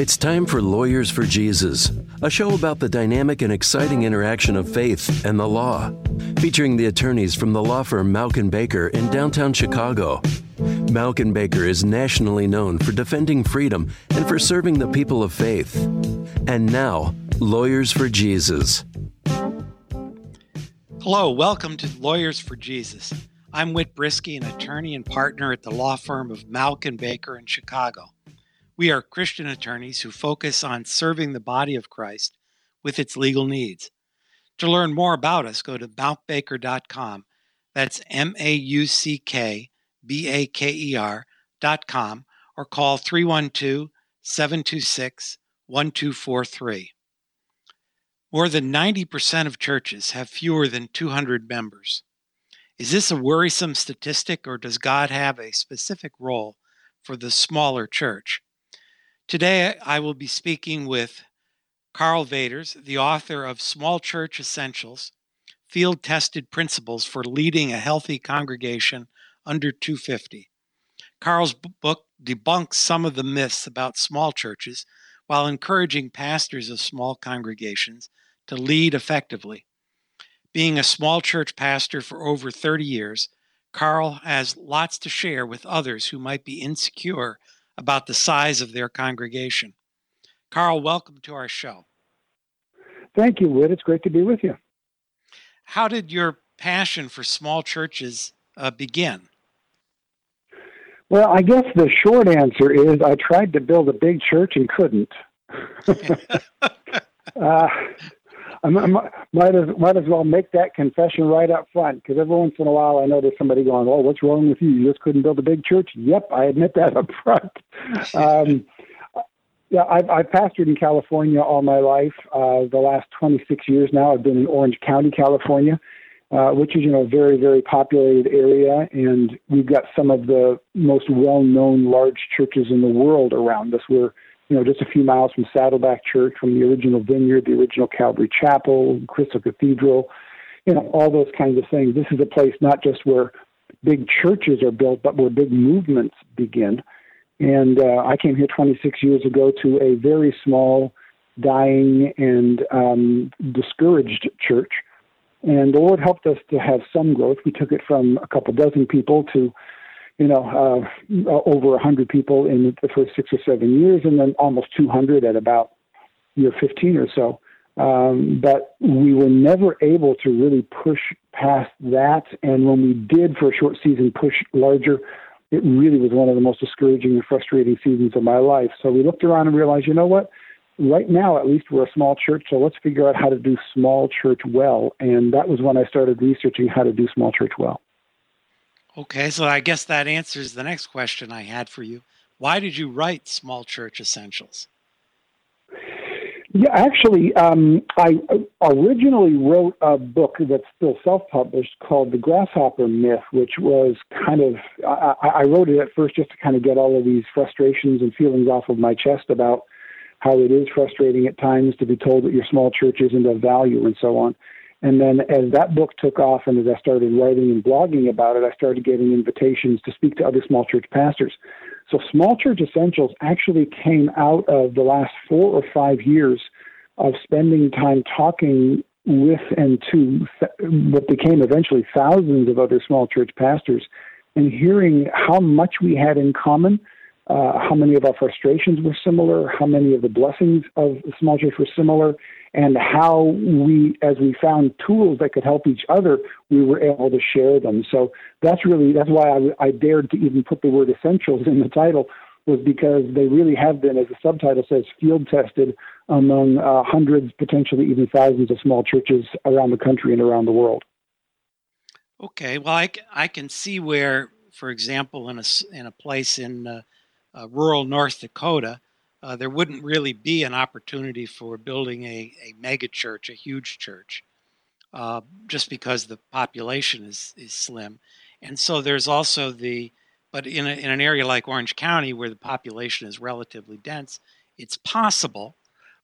It's time for Lawyers for Jesus, a show about the dynamic and exciting interaction of faith and the law, featuring the attorneys from the law firm Mauck Baker in downtown Chicago. Mauck Baker is nationally known for defending freedom and for serving the people of faith. And now, Lawyers for Jesus. Hello, welcome to Lawyers for Jesus. I'm Whit Brisky, an attorney and partner at the law firm of Mauck Baker in Chicago. We are Christian attorneys who focus on serving the body of Christ with its legal needs. To learn more about us, go to mauckbaker.com. That's M A U C K B A K E R.com or call 312 726 1243. More than 90% of churches have fewer than 200 members. Is this a worrisome statistic, or does God have a specific role for the smaller church? Today, I will be speaking with Karl Vaters, the author of Small Church Essentials Field Tested Principles for Leading a Healthy Congregation Under 250. Karl's book debunks some of the myths about small churches while encouraging pastors of small congregations to lead effectively. Being a small church pastor for over 30 years, Karl has lots to share with others who might be insecure about the size of their congregation. Karl, welcome to our show. Thank you, Whit. It's great to be with you. How did your passion for small churches uh, begin? Well, I guess the short answer is I tried to build a big church and couldn't. uh, I might as might as well make that confession right up front because every once in a while I notice somebody going, "Oh, what's wrong with you? You just couldn't build a big church." Yep, I admit that up front. Um, yeah, I've, I've pastored in California all my life. Uh, the last 26 years now, I've been in Orange County, California, uh, which is you know a very very populated area, and we've got some of the most well-known large churches in the world around us. We're you know, just a few miles from Saddleback Church, from the original vineyard, the original Calvary Chapel, Crystal Cathedral, you know, all those kinds of things. This is a place not just where big churches are built, but where big movements begin. And uh, I came here 26 years ago to a very small, dying, and um, discouraged church. And the Lord helped us to have some growth. We took it from a couple dozen people to you know, uh, over 100 people in the first six or seven years, and then almost 200 at about year 15 or so. Um, but we were never able to really push past that. And when we did, for a short season, push larger, it really was one of the most discouraging and frustrating seasons of my life. So we looked around and realized, you know what? Right now, at least, we're a small church, so let's figure out how to do small church well. And that was when I started researching how to do small church well. Okay, so I guess that answers the next question I had for you. Why did you write Small Church Essentials? Yeah, actually, um, I originally wrote a book that's still self-published called "The Grasshopper Myth," which was kind of I, I wrote it at first just to kind of get all of these frustrations and feelings off of my chest about how it is frustrating at times to be told that your small church isn't of value and so on. And then as that book took off and as I started writing and blogging about it, I started getting invitations to speak to other small church pastors. So Small Church Essentials actually came out of the last four or five years of spending time talking with and to what became eventually thousands of other small church pastors and hearing how much we had in common, uh, how many of our frustrations were similar, how many of the blessings of the small church were similar, and how we, as we found tools that could help each other, we were able to share them. So that's really that's why I, I dared to even put the word essentials in the title was because they really have been, as the subtitle says, field tested among uh, hundreds, potentially even thousands of small churches around the country and around the world. Okay, well, I, I can see where, for example, in a in a place in uh, uh, rural North Dakota uh, there wouldn't really be an opportunity for building a, a mega church, a huge church, uh, just because the population is, is slim. And so there's also the, but in, a, in an area like Orange County where the population is relatively dense, it's possible.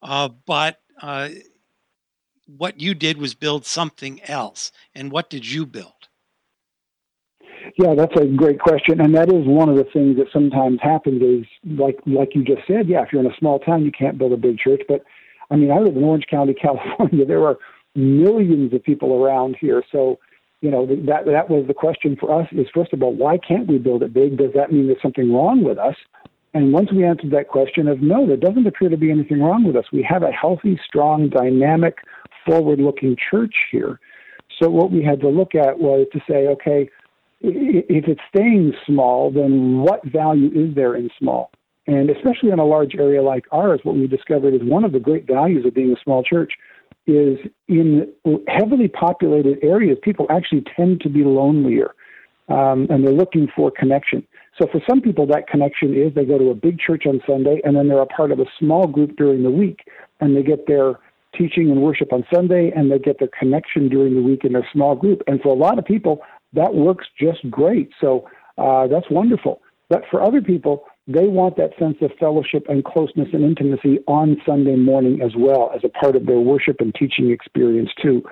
Uh, but uh, what you did was build something else. And what did you build? Yeah, that's a great question, and that is one of the things that sometimes happens. Is like like you just said, yeah, if you're in a small town, you can't build a big church. But I mean, I live in Orange County, California. There are millions of people around here, so you know that that was the question for us. Is first of all, why can't we build it big? Does that mean there's something wrong with us? And once we answered that question of no, there doesn't appear to be anything wrong with us. We have a healthy, strong, dynamic, forward-looking church here. So what we had to look at was to say, okay if it's staying small, then what value is there in small? And especially in a large area like ours, what we discovered is one of the great values of being a small church is in heavily populated areas, people actually tend to be lonelier um, and they're looking for connection. So for some people, that connection is they go to a big church on Sunday and then they're a part of a small group during the week and they get their teaching and worship on Sunday and they get their connection during the week in their small group. And for a lot of people, that works just great. So uh, that's wonderful. But for other people, they want that sense of fellowship and closeness and intimacy on Sunday morning as well as a part of their worship and teaching experience too.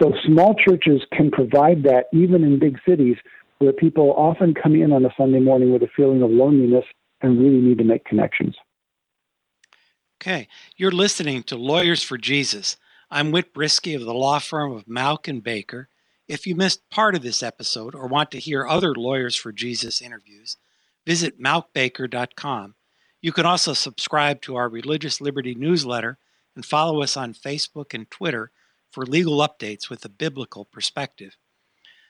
So small churches can provide that even in big cities where people often come in on a Sunday morning with a feeling of loneliness and really need to make connections. Okay, you're listening to Lawyers for Jesus. I'm Whit Brisky of the law firm of Mauck and Baker. If you missed part of this episode or want to hear other Lawyers for Jesus interviews, visit mauckbaker.com. You can also subscribe to our Religious Liberty newsletter and follow us on Facebook and Twitter for legal updates with a biblical perspective.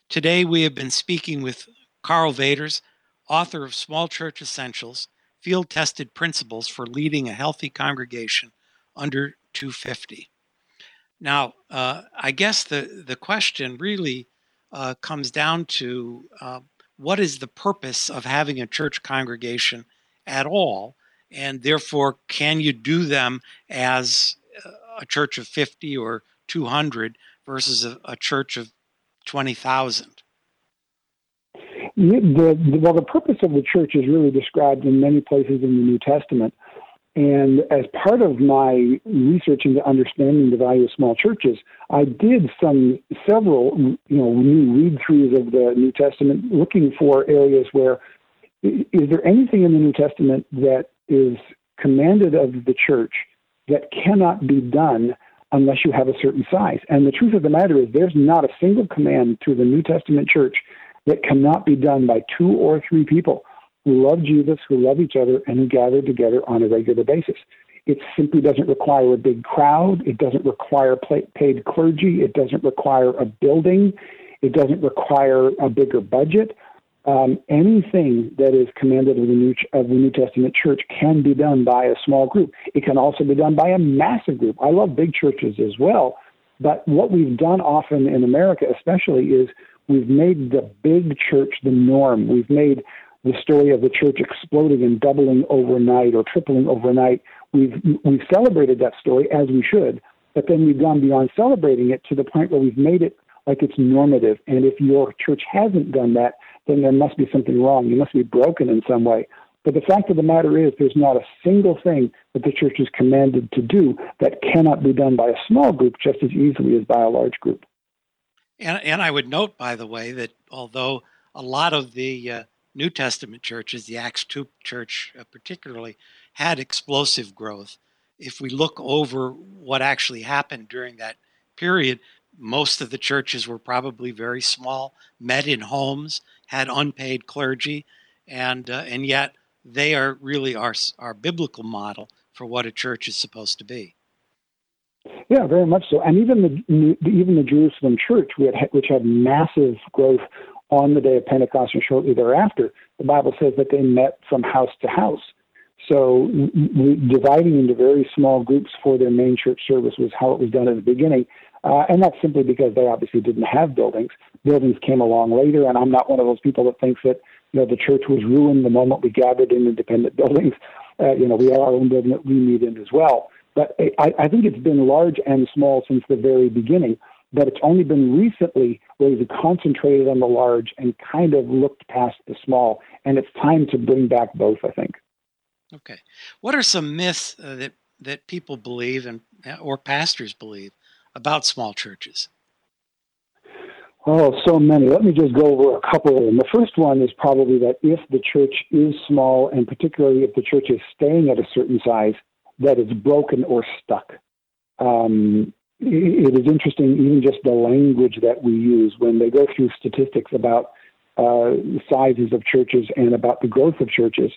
Today we have been speaking with Karl Vaters, author of Small Church Essentials Field Tested Principles for Leading a Healthy Congregation Under 250. Now, uh, I guess the, the question really uh, comes down to uh, what is the purpose of having a church congregation at all? And therefore, can you do them as a church of 50 or 200 versus a, a church of 20,000? The, the, well, the purpose of the church is really described in many places in the New Testament. And as part of my research into understanding the value of small churches, I did some several, you know, new read throughs of the New Testament, looking for areas where is there anything in the New Testament that is commanded of the church that cannot be done unless you have a certain size? And the truth of the matter is, there's not a single command to the New Testament church that cannot be done by two or three people who love Jesus, who love each other, and who gather together on a regular basis. It simply doesn't require a big crowd. It doesn't require paid clergy. It doesn't require a building. It doesn't require a bigger budget. Um, anything that is commanded of the, New, of the New Testament church can be done by a small group. It can also be done by a massive group. I love big churches as well, but what we've done often in America, especially, is we've made the big church the norm. We've made the story of the church exploding and doubling overnight or tripling overnight. We've we've celebrated that story as we should, but then we've gone beyond celebrating it to the point where we've made it like it's normative. And if your church hasn't done that, then there must be something wrong. You must be broken in some way. But the fact of the matter is, there's not a single thing that the church is commanded to do that cannot be done by a small group just as easily as by a large group. And, and I would note, by the way, that although a lot of the uh, New Testament churches, the Acts 2 church uh, particularly, had explosive growth. If we look over what actually happened during that period, most of the churches were probably very small, met in homes, had unpaid clergy, and uh, and yet they are really our our biblical model for what a church is supposed to be. Yeah, very much so. And even the even the Jerusalem church, which had massive growth on the day of Pentecost and shortly thereafter, the Bible says that they met from house to house. So dividing into very small groups for their main church service was how it was done in the beginning. Uh, and that's simply because they obviously didn't have buildings. Buildings came along later, and I'm not one of those people that thinks that you know the church was ruined the moment we gathered in independent buildings. Uh, you know, we have our own building that we meet in as well. But I, I think it's been large and small since the very beginning but it's only been recently where we've concentrated on the large and kind of looked past the small. And it's time to bring back both, I think. Okay. What are some myths uh, that, that people believe and or pastors believe about small churches? Oh, so many. Let me just go over a couple of them. The first one is probably that if the church is small, and particularly if the church is staying at a certain size, that it's broken or stuck. Um, it is interesting, even just the language that we use when they go through statistics about uh, sizes of churches and about the growth of churches.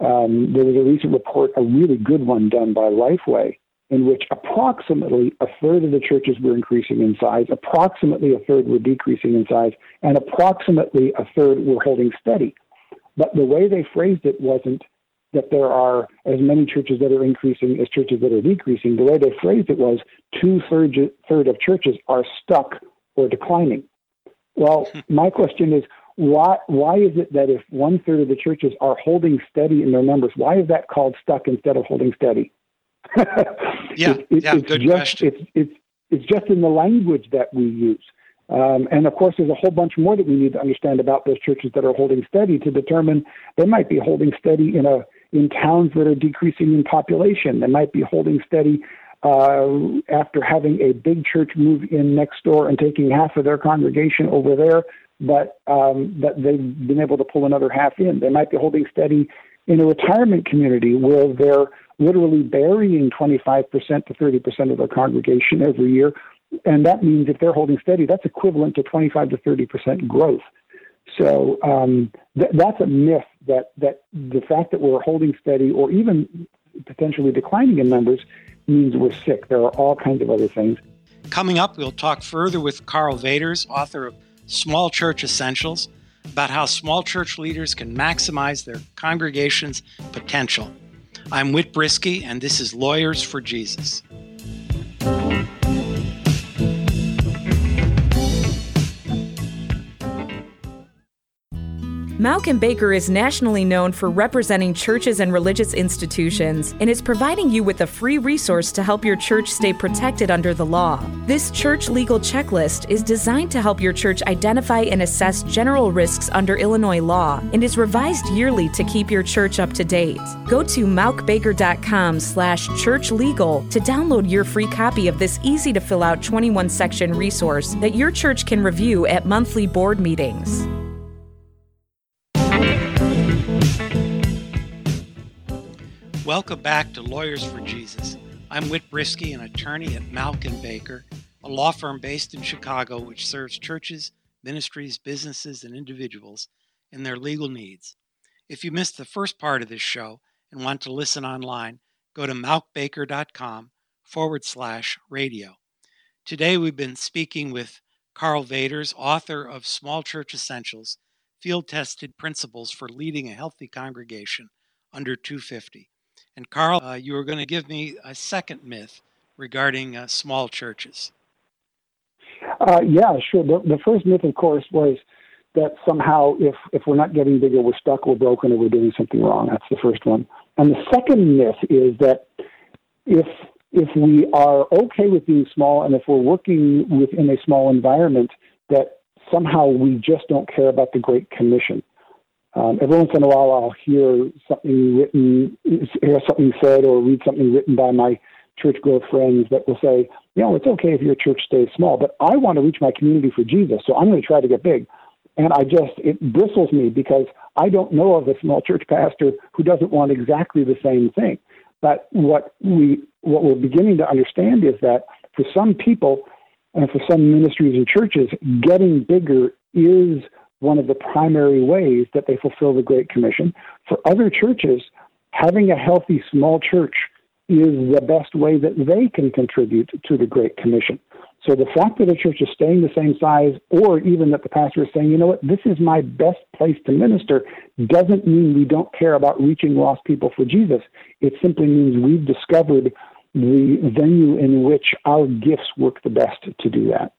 Um, there was a recent report, a really good one done by Lifeway, in which approximately a third of the churches were increasing in size, approximately a third were decreasing in size, and approximately a third were holding steady. But the way they phrased it wasn't that there are as many churches that are increasing as churches that are decreasing. The way they phrased it was two third, third of churches are stuck or declining. Well, my question is why, why is it that if one third of the churches are holding steady in their numbers, why is that called stuck instead of holding steady? yeah, it, it, yeah, it's good just, question. It's, it's, it's just in the language that we use. Um, and of course, there's a whole bunch more that we need to understand about those churches that are holding steady to determine they might be holding steady in a in towns that are decreasing in population. They might be holding steady uh, after having a big church move in next door and taking half of their congregation over there, but um, they've been able to pull another half in. They might be holding steady in a retirement community where they're literally burying 25% to 30% of their congregation every year. And that means if they're holding steady, that's equivalent to 25 to 30% growth. So um, th- that's a myth that, that the fact that we're holding steady or even potentially declining in numbers means we're sick. There are all kinds of other things. Coming up, we'll talk further with Karl Vaters, author of Small Church Essentials, about how small church leaders can maximize their congregation's potential. I'm Whit Brisky, and this is Lawyers for Jesus. Mauck and Baker is nationally known for representing churches and religious institutions and is providing you with a free resource to help your church stay protected under the law. This church legal checklist is designed to help your church identify and assess general risks under Illinois law and is revised yearly to keep your church up to date. Go to mauckbaker.com slash churchlegal to download your free copy of this easy to fill out 21 section resource that your church can review at monthly board meetings. Welcome back to Lawyers for Jesus. I'm Whit Brisky, an attorney at Mauck and Baker, a law firm based in Chicago which serves churches, ministries, businesses, and individuals in their legal needs. If you missed the first part of this show and want to listen online, go to mauckbaker.com forward slash radio. Today we've been speaking with Karl Vaters, author of Small Church Essentials Field Tested Principles for Leading a Healthy Congregation under 250. And Karl, uh, you were going to give me a second myth regarding uh, small churches. Uh, yeah, sure. The, the, first myth, of course, was that somehow if, if we're not getting bigger, we're stuck, we're broken, or we're doing something wrong. That's the first one. And the second myth is that if if we are okay with being small and if we're working within a small environment, that somehow we just don't care about the Great Commission. Um, every once in a while, I'll hear something written, hear something said, or read something written by my church growth friends that will say, you know, it's okay if your church stays small, but I want to reach my community for Jesus, so I'm going to try to get big. And I just, it bristles me because I don't know of a small church pastor who doesn't want exactly the same thing. But what we, what we're beginning to understand is that for some people and for some ministries and churches, getting bigger is one of the primary ways that they fulfill the Great Commission. For other churches, having a healthy small church is the best way that they can contribute to the Great Commission. So the fact that a church is staying the same size, or even that the pastor is saying, you know what, this is my best place to minister, doesn't mean we don't care about reaching lost people for Jesus. It simply means we've discovered the venue in which our gifts work the best to do that.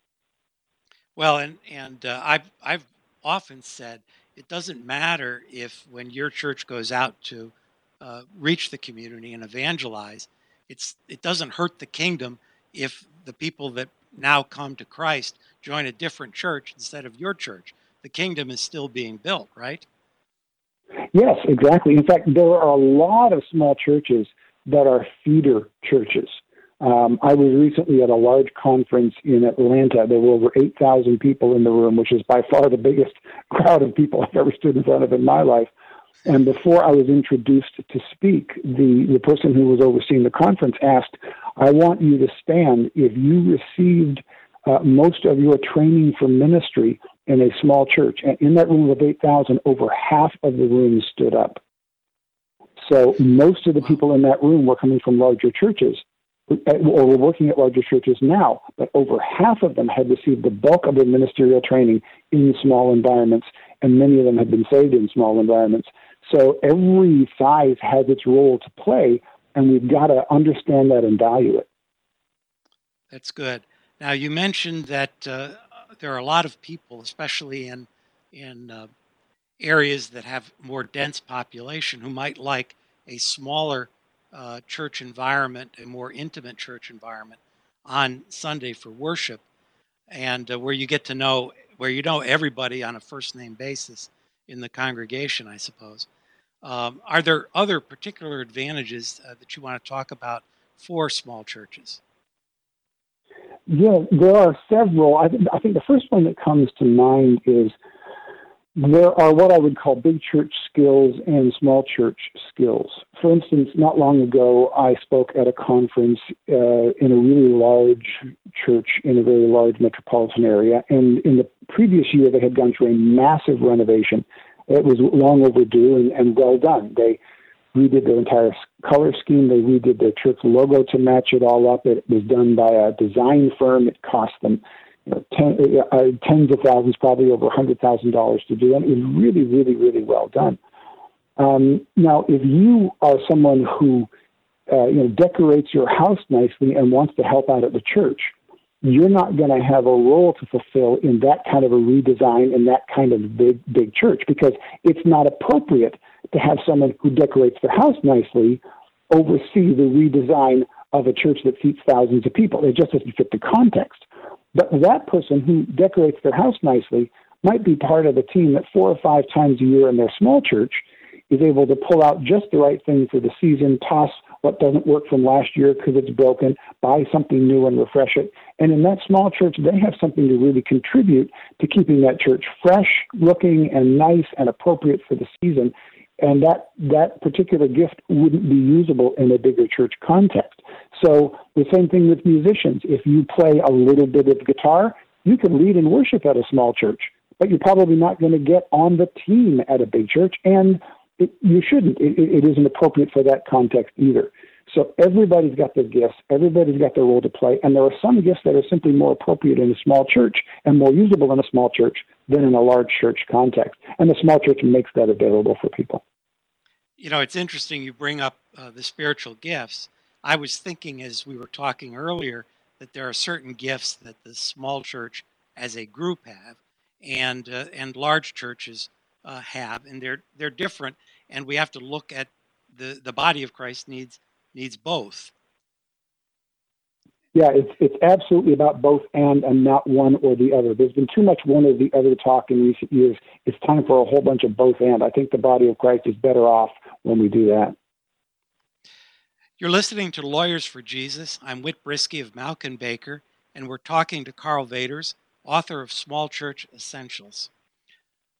Well, and and uh, I've I've often said it doesn't matter if when your church goes out to uh, reach the community and evangelize, it's it doesn't hurt the kingdom if the people that now come to Christ join a different church instead of your church. The kingdom is still being built, right? Yes, exactly. In fact, there are a lot of small churches that are feeder churches. Um, I was recently at a large conference in Atlanta. There were over 8,000 people in the room, which is by far the biggest crowd of people I've ever stood in front of in my life. And before I was introduced to speak, the, the person who was overseeing the conference asked, I want you to stand if you received uh, most of your training for ministry in a small church. And in that room of 8,000, over half of the room stood up. So most of the people in that room were coming from larger churches or were working at larger churches now, but over half of them had received the bulk of their ministerial training in small environments, and many of them had been saved in small environments. So every size has its role to play, and we've got to understand that and value it. That's good. Now you mentioned that uh, there are a lot of people, especially in in uh, areas that have more dense population, who might like a smaller uh, church environment, a more intimate church environment on Sunday for worship, and uh, where you get to know where you know everybody on a first name basis in the congregation, I suppose. Um, are there other particular advantages uh, that you want to talk about for small churches? Yeah, there are several. I, th- I think the first one that comes to mind is there are what I would call big church skills and small church skills. For instance, not long ago, I spoke at a conference uh, in a really large church in a very large metropolitan area. And in the previous year, they had gone through a massive renovation. It was long overdue and, and well done. They redid their entire color scheme. They redid their church logo to match it all up. It was done by a design firm. It cost them ten, uh, uh tens of thousands, probably over a hundred thousand dollars to do them. It was really, really, really well done. Um, now, if you are someone who uh, you know decorates your house nicely and wants to help out at the church, you're not going to have a role to fulfill in that kind of a redesign in that kind of big, big church because it's not appropriate to have someone who decorates their house nicely oversee the redesign of a church that seats thousands of people. It just doesn't fit the context. But that person who decorates their house nicely might be part of a team that four or five times a year in their small church is able to pull out just the right thing for the season, toss what doesn't work from last year because it's broken, buy something new and refresh it. And in that small church, they have something to really contribute to keeping that church fresh looking and nice and appropriate for the season. And that, that particular gift wouldn't be usable in a bigger church context. So the same thing with musicians. If you play a little bit of guitar, you can lead in worship at a small church, but you're probably not going to get on the team at a big church. And it, you shouldn't. It, it isn't appropriate for that context either. So everybody's got their gifts, everybody's got their role to play, and there are some gifts that are simply more appropriate in a small church and more usable in a small church than in a large church context. And the small church makes that available for people. You know, it's interesting you bring up uh, the spiritual gifts. I was thinking as we were talking earlier that there are certain gifts that the small church as a group have and uh, and large churches uh, have, and they're they're different, and we have to look at the the body of Christ needs needs both. Yeah, it's it's absolutely about both and and not one or the other. There's been too much one or the other talk in recent years. It's time for a whole bunch of both and. I think the body of Christ is better off when we do that. You're listening to Lawyers for Jesus. I'm Whit Brisky of Mauck & Baker, and we're talking to Karl Vaters, author of Small Church Essentials.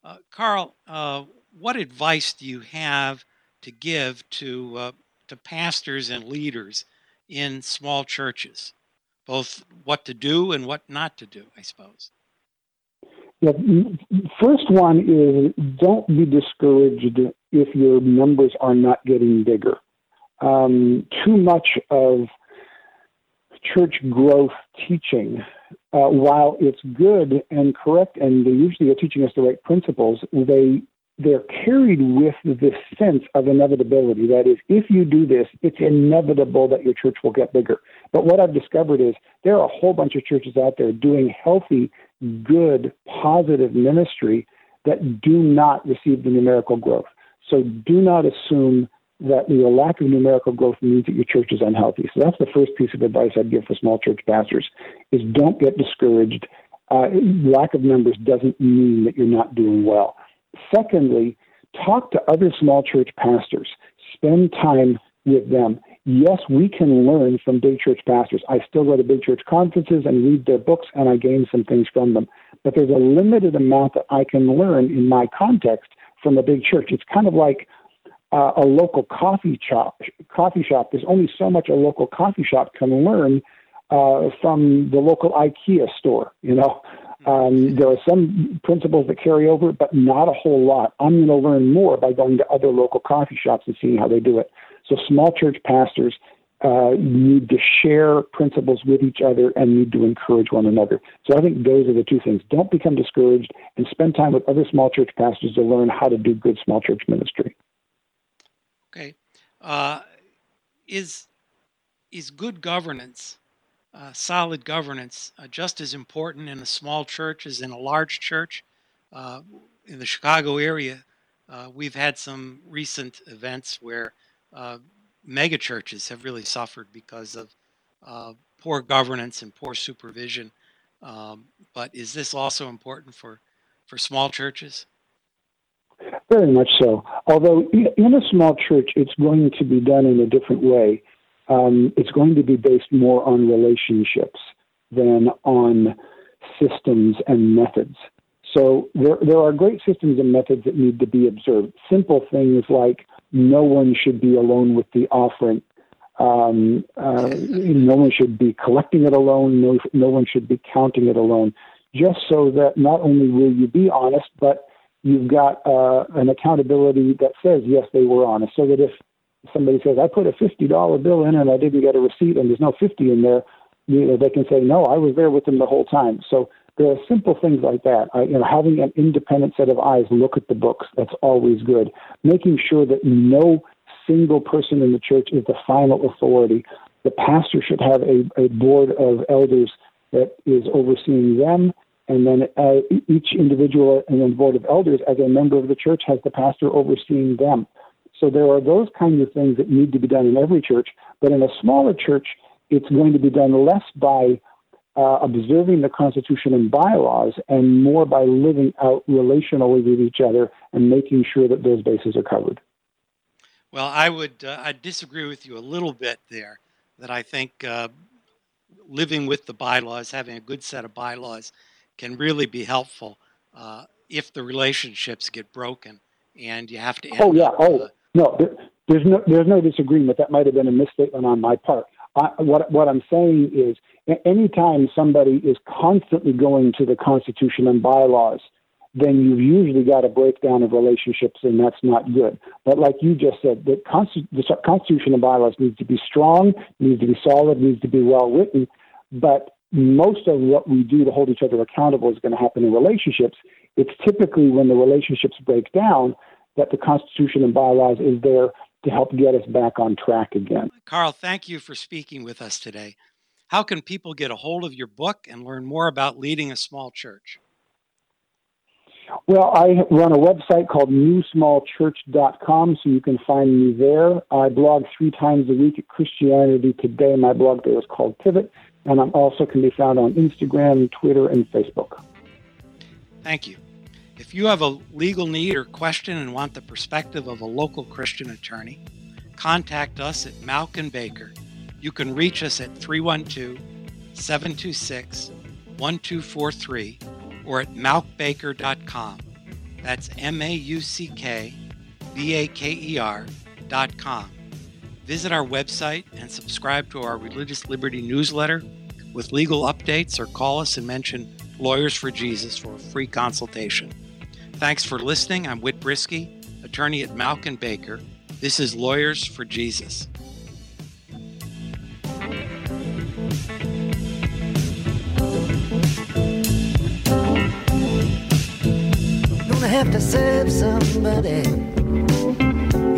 Uh, Karl, uh, what advice do you have to give to uh, to pastors and leaders in small churches, both what to do and what not to do? I suppose. Yeah, first one is don't be discouraged if your numbers are not getting bigger. Um, too much of church growth teaching uh, while it's good and correct, and they usually are teaching us the right principles, they they're carried with this sense of inevitability. That is, if you do this, it's inevitable that your church will get bigger. But what I've discovered is there are a whole bunch of churches out there doing healthy, good, positive ministry that do not receive the numerical growth. So do not assume that your lack of numerical growth means that your church is unhealthy. So that's the first piece of advice I'd give for small church pastors is don't get discouraged. Uh, lack of numbers doesn't mean that you're not doing well. Secondly, talk to other small church pastors. Spend time with them. yes, we can learn from big church pastors. I still go to big church conferences and read their books, and I gain some things from them. But there's a limited amount that I can learn in my context from a big church. It's kind of like uh, a local coffee shop. Coffee shop. There's only so much a local coffee shop can learn uh, from the local IKEA store. You know, um, there are some principles that carry over, but not a whole lot. I'm going to learn more by going to other local coffee shops and seeing how they do it. So small church pastors uh, need to share principles with each other and need to encourage one another. So I think those are the two things. Don't become discouraged and spend time with other small church pastors to learn how to do good small church ministry. Uh, is is good governance uh, solid governance uh, just as important in a small church as in a large church. Uh, in the Chicago area, uh, we've had some recent events where uh, mega churches have really suffered because of poor governance and poor supervision. Um, but is this also important for, for small churches? Very much so. Although in a small church, it's going to be done in a different way um, it's going to be based more on relationships than on systems and methods. So there, there are great systems and methods that need to be observed. Simple things like no one should be alone with the offering. Um, uh, no one should be collecting it alone. No, no one should be counting it alone. Just so that not only will you be honest, but you've got uh, an accountability that says yes, they were honest. So that if somebody says, I put a $50 bill in and I didn't get a receipt and there's no 50 in there, you know, they can say, no, I was there with them the whole time. So there are simple things like that. I, you know, having an independent set of eyes look at the books, that's always good. Making sure that no single person in the church is the final authority. The pastor should have a, a board of elders that is overseeing them and then uh, each individual in the board of elders, as a member of the church, has the pastor overseeing them. So there are those kinds of things that need to be done in every church, but in a smaller church, it's going to be done less by uh, observing the Constitution and bylaws and more by living out relationally with each other and making sure that those bases are covered. Well, I would uh, I disagree with you a little bit there. That I think uh, living with the bylaws, having a good set of bylaws, can really be helpful uh, if the relationships get broken and you have to. oh yeah. oh no, there, there's no there's no disagreement. That might have been a misstatement on my part. I, what what I'm saying is, anytime somebody is constantly going to the Constitution and bylaws, then you've usually got a breakdown of relationships, and that's not good. But like you just said, the, Constitu- the Constitution and bylaws needs to be strong, needs to be solid, needs to be well written. But most of what we do to hold each other accountable is going to happen in relationships. It's typically when the relationships break down that the Constitution and bylaws is there to help get us back on track again. Karl, thank you for speaking with us today. How can people get a hold of your book and learn more about leading a small church? Well, I run a website called newsmallchurch.com, so you can find me there. I blog three times a week at Christianity Today. My blog there is called Pivot, and I'm also can be found on Instagram, Twitter, and Facebook. Thank you. If you have a legal need or question and want the perspective of a local Christian attorney, contact us at Mauck and Baker. You can reach us at 312 726 1243 or at mauckbaker.com. That's M A U C K B A K E R.com. Visit our website and subscribe to our Religious Liberty newsletter with legal updates or call us and mention Lawyers for Jesus for a free consultation. Thanks for listening. I'm Whit Brisky, attorney at Mauck and Baker. This is Lawyers for Jesus. Gonna have to serve somebody.